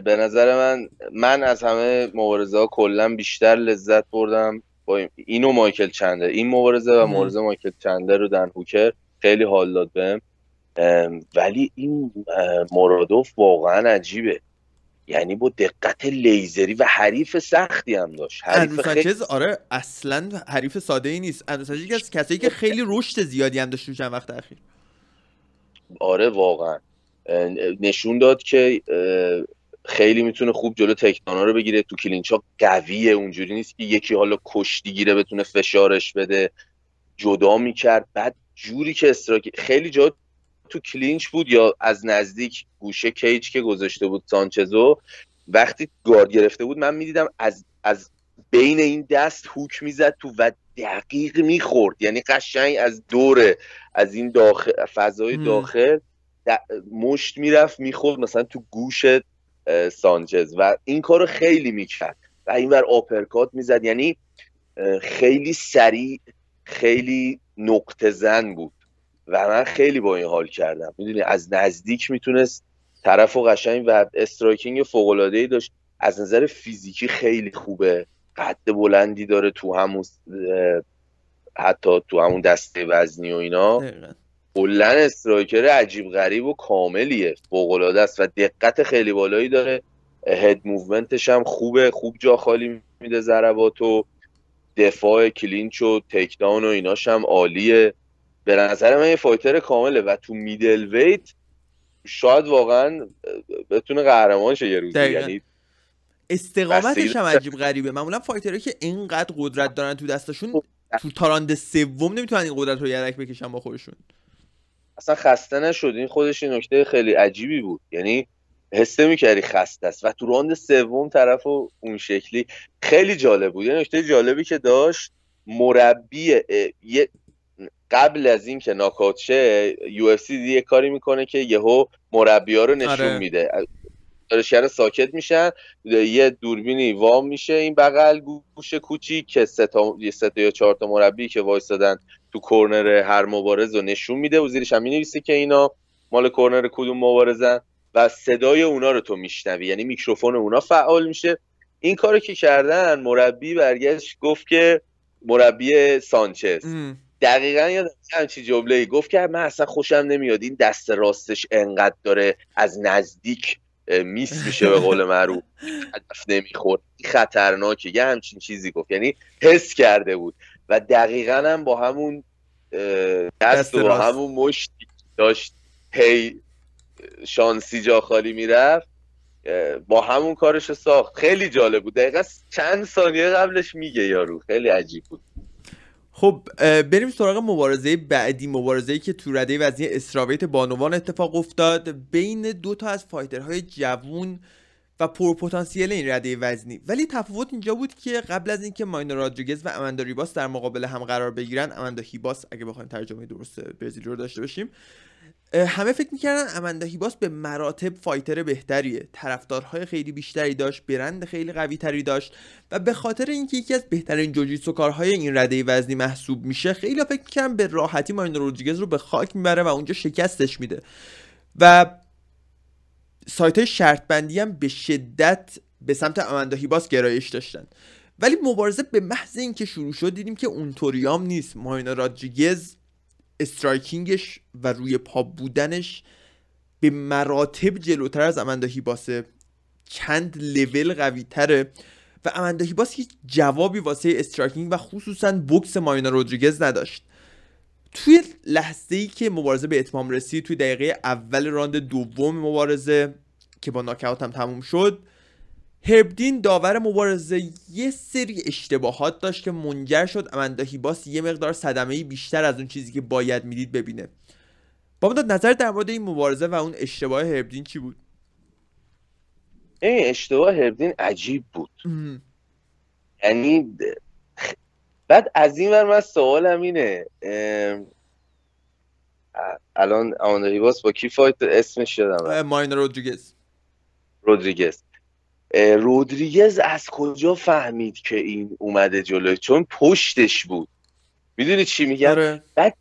به نظر من من از همه مبارزه ها کلا بیشتر لذت بردم با اینو مایکل چندلر این مبارزه و مبارزه مایکل چندلر و دن هوکر خیلی حال داد بهم. ولی این مرادوف واقعا عجیبه. یعنی با دقت لیزری و حریف سختی هم داشت. حریف خیلی... آره اصلا حریف ساده ای نیست. اندرو از کسایی که خیلی رشد زیادی هم داشت چند وقت اخیر. آره واقعا. نشون داد که خیلی می‌تونه خوب جلو تکنانا رو بگیره. تو کلینچا قویه اونجوری نیست که یکی حالا کشتی گیره بتونه فشارش بده. جدا می‌کرد. بعد جوری که استراکی خیلی جا تو کلینچ بود یا از نزدیک گوشه کیج که گذاشته بود سانچزو وقتی گارد گرفته بود من می‌دیدم از از بین این دست هوک می‌زد تو و دقیق می‌خورد. یعنی قشنگ از دوره از این داخل فضای داخل مشت می‌رفت می‌خورد مثلا تو گوش سانچز و این کارو خیلی می‌کرد. و اینور آپرکات می‌زد. یعنی خیلی سریع خیلی نقطه زن بود. و من خیلی با این حال کردم. می‌دونی از نزدیک می‌تونست طرف و قشنگ و striking فوق العاده ای داشت. از نظر فیزیکی خیلی خوبه. قد بلندی داره تو همون حتی تو همون دسته وزنی و اینا. کلا striker عجیب غریب و کاملیه. فوق العاده است و دقت خیلی بالایی داره. head movement ش هم خوبه. خوب جا خالی میده ضربات و دفاع clinch و takedown و ایناش هم عالیه. به نظر من یه fighter کامله و تو middleweight شاید واقعا بتونه قهرمان شه یه روزی. یعنی استقامتش هم عجیب غریبه. معمولا fighter هایی که اینقدر قدرت دارن تو دستشون تو تا round سوم نمی‌تونن این قدرت رو یدک بکشن با خودشون. اصلا خسته نشد. این خودش این نکته خیلی عجیبی بود. یعنی حس می‌کردی خسته است. و تو round سوم طرف و اون شکلی خیلی جالب بود. یه نکته جالبی که داشت مربی یه قبل از این که ناکات شه UFC یه کاری می‌کنه که یهو مربی ها رو نشون آره. میده. گزارشگر ساکت میشن یه دوربینی وا میشه این بغل گوش کوچیک که سه تا یا چهار تا مربی که وایسادن تو corner هر مبارز رو نشون میده و زیرش هم می‌نویسه که اینا مال corner کدوم مبارزن و صدای اونا رو تو میشنوی. یعنی میکروفون اونا فعال میشه. این کارو که کردن مربی برگشت گفت که مربی سانچز. دقیقا یاد همچی جمله ای گفت که من اصلا خوشم نمیاد. این دست راستش انقدر داره از نزدیک میس میشه به قول معروف. هدف نمی‌خورد. خطرناکه. یه همچین چیزی گفت. یعنی حس کرده بود. و دقیقا هم با همون دست و با همون مشتی داشت. هی شانسی جا خالی می‌رفت. با همون کارش ساخت. خیلی جالب بود. دقیقا چند ثانیه قبلش میگه یارو. خیلی عجیب بود. خب بریم سراغ مبارزه بعدی مبارزه‌ای که تو رده وزنی strawweight بانوان اتفاق افتاد. بین دو تا از fighter های جوون و پرپتانسیل این رده وزنی. ولی تفاوت اینجا بود که قبل از اینکه ماینا رودریگز و اماندا ریباس در مقابل هم قرار بگیرن امندا هیباس اگه بخوایم ترجمه درست برزیل رو داشته باشیم همه فکر می‌کردن اماندا هیباس به مراتب فایتر بهتریه. طرفدارهای خیلی بیشتری داشت برند خیلی قوی تری داشت و به خاطر اینکه یکی از بهترین جوجیتسو کارهای این رده وزنی محسوب میشه خیلی فکر می‌کردن به راحتی ماینو رودریگز رو به خاک می‌بره و اونجا شکستش میده. و سایت های شرط بندی هم به شدت به سمت اماندا هیباس گرایش داشتن. ولی مبارزه به محض اینکه شروع شد دیدیم که اونطوریام نیست. ماینو رادریگز striking ش و روی پا بودنش به مراتب جلوتر از امندا هیباسه چند لول قوی تره و هیباس هیچ جوابی واسه striking و خصوصا بوکس ماینا رودریگز نداشت. توی لحظه ای که مبارزه به اتمام رسید توی دقیقه اول round دوم مبارزه که با ناکاوت هم تموم شد هرب دین داور مبارزه یه سری اشتباهات داشت که منجر شد امندا هیباس یه مقدار صدمه بیشتر از اون چیزی که باید می‌دید ببینه. با نظر در مورد این مبارزه و اون اشتباه هربدین چی بود؟ این اشتباه هربدین عجیب بود. یعنی بعد از این ور من سوالم اینه الان آماندا هیباس با کی فایت اسمش شدم ماین رودریگز. رودریگز. رودریگز از کجا فهمید که این اومده جلوی؟ چون پشتش بود. می‌دونی چی میگم؟ آره. بعد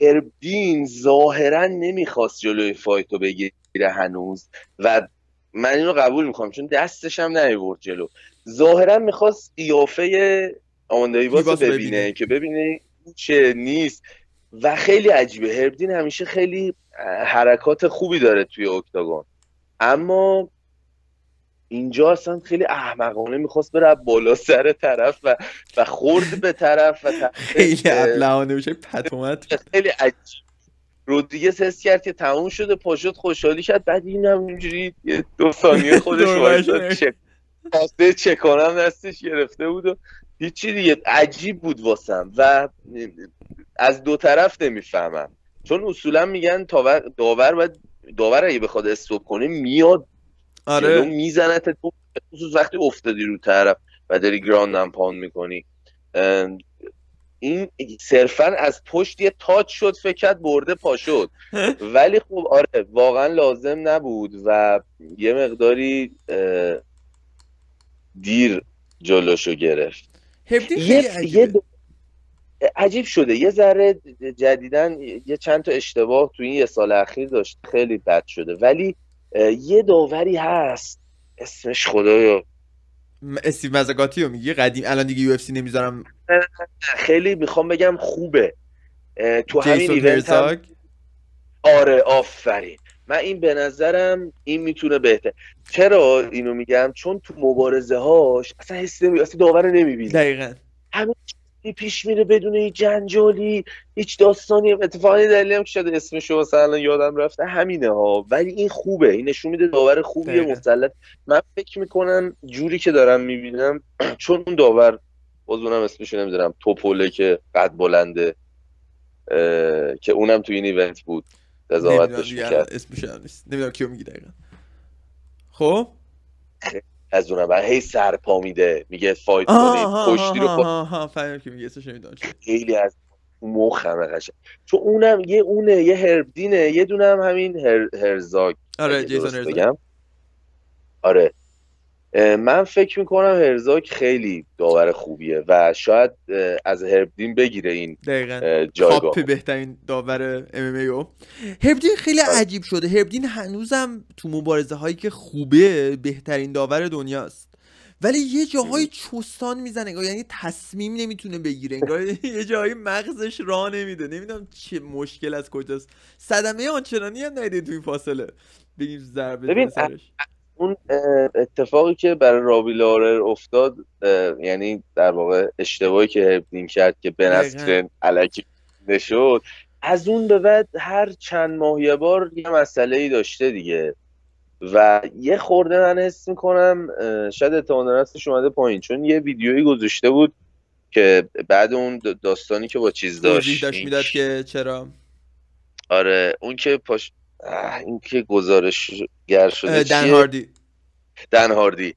اربین ظاهرا نمی‌خواست جلوی فایتو بگیره هنوز و من اینو قبول می‌کنم چون دستش هم نمی‌برد جلو. ظاهرا می‌خواست قیافه آماندایی باز ببینه, ببینه. که ببینه چه نیست. و خیلی عجیبه. هربدین همیشه خیلی حرکات خوبی داره توی اکتاگون. اما اینجا اصلا خیلی احمقانه می‌خواست بره بالا سر طرف و و خورد به طرف و خیلی ابلهانه میشه پتومت خیلی عجیب. رودریگز حس کرد که تموم شده پاشد خوشحالی شد بعد این هم اینجوری دو ثانیه خودش وایساد چه چکانم دستش گرفته بود و هیچی دیگه عجیب بود واسم و از دو طرف نمی‌فهمم. چون اصولا میگن داور باید داور اگه بخواد استوب کنه میاد آره. می‌زنه تو خصوص وقتی افتادی رو طرف و داری گراند پاون می‌کنی. این صرفا از پشت یه تاچ شد فکر برده پا شد. ولی خب آره واقعا لازم نبود و یه مقداری دیر جلوشو گرفت. یه, عجیب شده. یه ذره جدیدن یه چند تا اشتباه تو این یه سال اخیر داشت. خیلی بد شده. ولی یه داوری هست. اسمش خدایا. استیو مازاگاتی رو میگی؟ قدیم الان دیگه UFC نمی‌ذارم. خیلی می‌خوام بگم خوبه. تو همین event هم... آره آفرین. من این به نظرم این می‌تونه بهتر. چرا اینو میگم؟ چون تو مبارزه هاش اصلا حس نمی اصلا داور نمی‌بینی. دقیقا. همه پیش میره بدون هیچ جنجالی هیچ داستانی. اتفاقی دلیلی هم که شده اسمشو مثلا یادم رفته همینه ها. ولی این خوبه. این نشون میده داور خوبیه مسلط. من فکر می‌کنم جوری که دارم می‌بینم چون اون داور باز اونم اسمشو نمی‌دونم تپله که قد بلنده که اونم تو این event بود. قضاوت بهش می‌کرد. اسمش نیست. نمی‌دونم کیو میگی دقیقا. خب؟ از اونم هی سر پا میده. میگه fight کنید پشتی رو که میگه خیلی از مخمه قشنگ. چون اونم یه اونه یه هرب دینه یه دونم همین هر... هرزاگ. آره جیسون هرزاگ. آره. من فکر می‌کنم هرزاک خیلی داور خوبیه و شاید از هربدین بگیره این جایگاه. بهترین داور ام ام. هربدین خیلی عجیب شده. هربدین هنوزم تو مبارزه هایی که خوبه بهترین داور دنیاست. ولی یه جاهای چوستان می‌زنه یعنی تصمیم نمی‌تونه بگیره انگار یه جایی مغزش راه نمیده. نمی‌دونم چه مشکل از کجاست. صدمه آنچنانی هم نیده تو این فاصله. بگیم ضربه سرش. اون اتفاقی که برای رابی لارر افتاد یعنی در واقع اشتباهی که هربدین کرد که به نصر علکی نشد از اون به بعد هر چند ماه یه بار یه مسئله ای داشته دیگه. و یه خورده من حس می‌کنم شاید اعتماد اومده پایین چون یه ویدیویی گذاشته بود که بعد اون داستانی که با چیز داشت داشت می‌داد که چرا. آره اون که پاش این که گزارشگر شده دن هاردی. دن هاردی.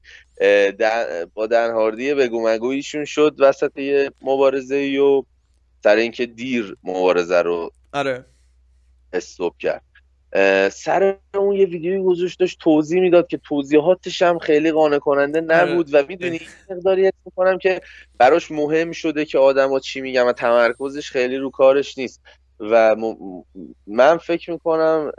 با دن هاردی بگو مگویشون شد وسط یه مبارزه و سر اینکه دیر مبارزه رو آره. استوب کرد. سر اون یه ویدیوی گذاشت داشت توضیح می‌داد که توضیحاتش هم خیلی قانع کننده نبود آره. و می‌دونی مقداری حس می‌کنم که براش مهم شده که آدم چی میگم و تمرکزش خیلی رو کارش نیست. و من فکر می‌کنم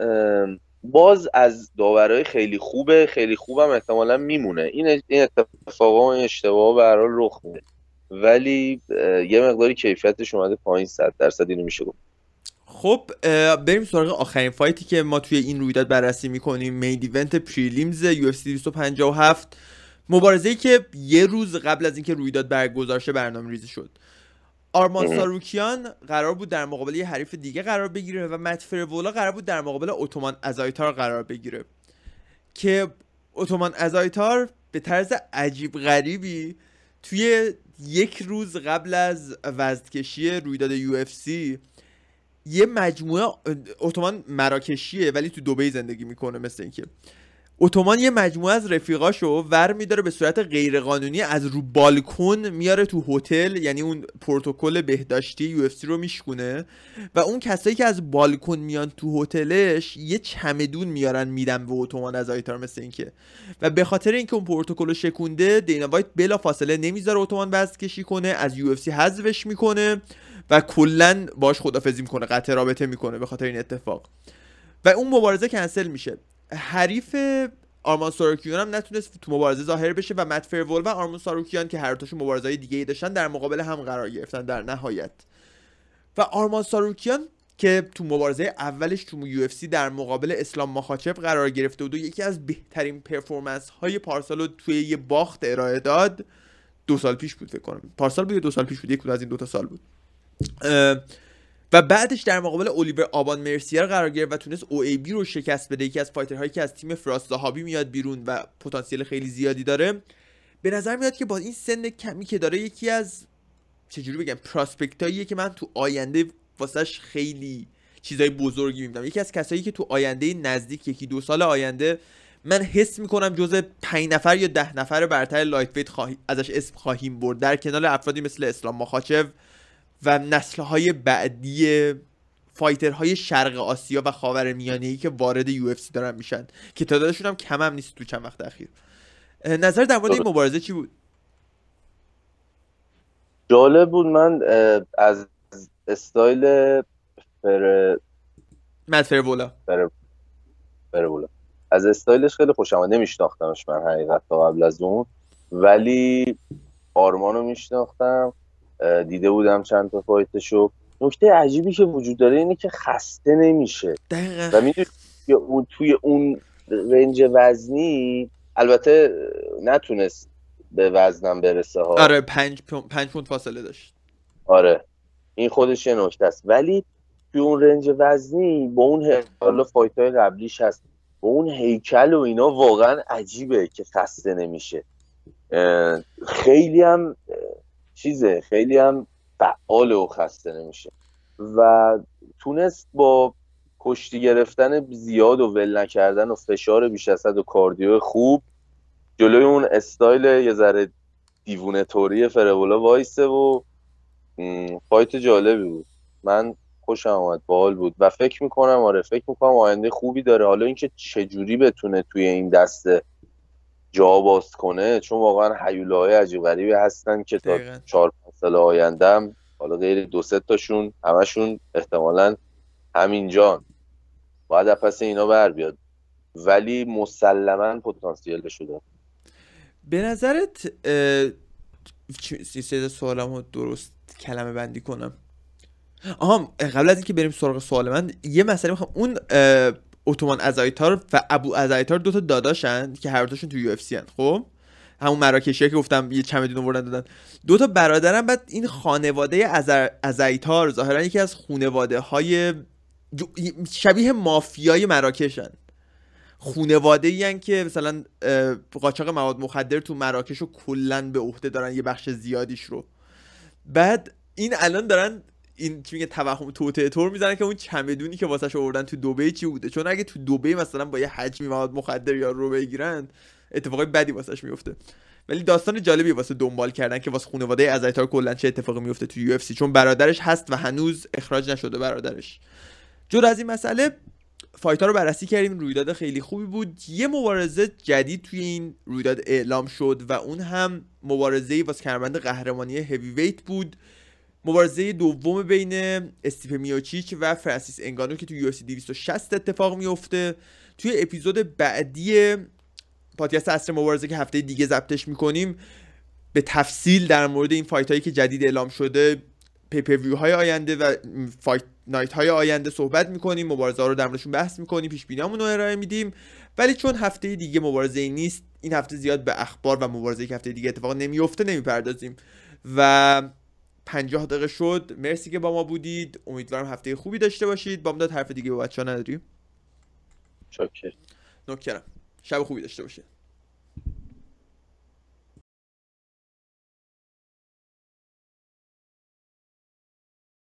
باز از داورای خیلی خوبه خیلی خوبم احتمالا میمونه. این این اتفاقا و اشتباه به رخ میده. ولی یه مقداری کیفیتش اومده پایین صد درصد اینو میشه گفت. خب بریم سراغ آخرین fight ی که ما توی این رویداد بررسی می‌کنیم. main event prelims UFC 257 مبارزه که یه روز قبل از اینکه رویداد برگزار شه برنامه ریزی شد. آرمان ساروکیان قرار بود در مقابل یه حریف دیگه قرار بگیره و مت فرولا قرار بود در مقابل اتومان ازایتار قرار بگیره. که اتومان ازایتار به طرز عجیب غریبی توی یک روز قبل از وزدکشی رویداد یو اف سی یه مجموعه اتومان مراکشیه ولی تو دوبی زندگی می‌کنه مثل اینکه. اتومان یه مجموعه از رفیقاشو ور میداره به صورت غیرقانونی از رو بالکن میاره تو هتل یعنی اون پروتکل بهداشتی یو رو میشکونه و اون کسایی که از بالکن میان تو هتلش یه چمدون میارن میدن به اتومان ازایتار مثل اینکه. و به خاطر اینکه اون پروتکل شکونده دینا وایت بلافاصله نمی‌ذاره اتومان وزن کشی کنه از UFC حذفش می‌کنه و کلا باش خدافظی می‌کنه قطع رابطه می‌کنه به خاطر این اتفاق. و اون مبارزه کنسل میشه. حریف آرمان ساروکیان هم نتونست تو مبارزه ظاهر بشه و مت فرول و آرمان ساروکیان که هر دوشون مبارزه های دیگه ای داشتن در مقابل هم قرار گرفتن در نهایت. و آرمان ساروکیان که تو مبارزه اولش تو یو در مقابل اسلام مخاچب قرار گرفته بود و یکی از بهترین پرفورمنس های پارسال رو توی یه باخت ارائه داد دو سال پیش بود فکر کنم. پارسال بود دو سال پیش بود؟ یک از این دو تا سال بود. و بعدش در مقابل الیور اوبن مرسیر قرار گرفت و تونست او ای بی رو شکست بده. یکی از fighter هایی که از تیم فراس زهابی میاد بیرون و پتانسیل خیلی زیادی داره به نظر میاد که با این سن کمی که داره یکی از چجوری بگم prospect اییه که من تو آینده واسش خیلی چیزای بزرگی می‌بینم. یکی از کسایی که تو آینده نزدیک یکی دو سال آینده من حس می‌کنم جزء 5 نفر یا ده نفر برتر lightweight ازش اسم خواهیم برد. در کنار افرادی مثل اسلام ماخاچف و نسلهای بعدی fighter های شرق آسیا و خاور میانه ای که وارد UFC دارن میشن. که تعدادشون هم کم هم نیست تو چند وقت اخیر. نظر در مورد این مبارزه چی بود؟ جالب بود. من از استایل فر مت فرولا فر... فرولا از استایلش خیلی خوشم نمیشناختمش من حقیقت تا قبل از اون. ولی آرمانو میشناختم. دیده بودم چند تا فایتشو. نکته عجیبی که وجود داره اینه که خسته نمیشه. دقیقا. و می‌دونی اون توی اون رنج وزنی البته نتونست به وزنم برسه ها. آره پنج, پنج پوند فاصله داشت. آره. این خودش یه نکته است. ولی توی اون رنج وزنی با اون حالا فایت های قبلیش هست. با اون هیکل و اینا واقعا عجیبه که خسته نمیشه. خیلی هم چیزه خیلی هم فعال و خسته نمیشه. و تونست با کشتی گرفتن زیاد و ول نکردن و فشار بیش از و کاردیو خوب جلوی اون استایل یه ذره دیوونه توری فربولا وایسه و فایت جالبی بود. من خوشم آمد باحال بود. و فکر می‌کنم آره فکر می‌کنم آینده خوبی داره. حالا اینکه چجوری بتونه توی این دسته جا باز کنه چون واقعا حیوله عجیب غریبی هستن که تا چهار پنج سال آینده حالا غیر دو سه تاشون همشون احتمالا همینجان باید پس اینا بر بیاد. ولی مسلما پتانسیل شده به نظرت سیده سوالم رو درست کلمه بندی کنم. آها قبل از اینکه بریم سراغ سوال من یه مسئله می‌خوام. اون اتومان ازایتار و ابو ازایتار دو تا داداشن که هر دوشون تو یو اف سی هن خب؟ همون مراکشی که گفتم یه چمدون آوردن دادن. دو تا برادرن بعد این خانواده ازایتار ظاهرا یکی از خانواده های شبیه مافیای مراکشن. خونواده ای که مثلا قاچاق مواد مخدر تو مراکش رو کلا به عهده دارن یه بخش زیادیش رو. بعد این الان دارن این چی میگه توهم توته تور می‌زنن که اون چمدونی که واسش آوردن تو دبی چی بوده؟ چون اگه تو دبی مثلا با یه حجمی مواد مخدر یا رو بگیرن اتفاقای بدی واسش میفته. ولی داستان جالبی واسه دنبال کردن که واسه خانواده ازایتار کلا چه اتفاقی میفته تو یو چون برادرش هست و هنوز اخراج نشده برادرش. جور از این مسئله fight ا رو بررسی کردیم. رویداد خیلی خوبی بود. یه مبارزه جدید توی این رویداد اعلام شد و اون هم مبارزه واسه کمربند قهرمانی heavyweight بود. مبارزه دوم بین استیپه میوچیچ و فرانسیس انگانو که تو UFC 260 اتفاق میفته. توی اپیزود بعدی پادکست عصر مبارزه که هفته دیگه ضبطش می‌کنیم به تفصیل در مورد این fight هایی که جدید اعلام شده پیپر های آینده و فایت نایت های آینده صحبت می‌کنیم مبارزه ها رو در موردشون بحث می‌کنیم پیش بینیامون رو ارائه میدیم. ولی چون هفته دیگه مبارزه ای نیست این هفته زیاد به اخبار و مبارزه که هفته دیگه اتفاق نمیفته نمی‌پردازیم. و پنجاه دقیقه شد. مرسی که با ما بودید. امیدوارم هفته خوبی داشته باشید. با داد حرف دیگه با بچه ها نداریم. شکر نکرم شب خوبی داشته باشید.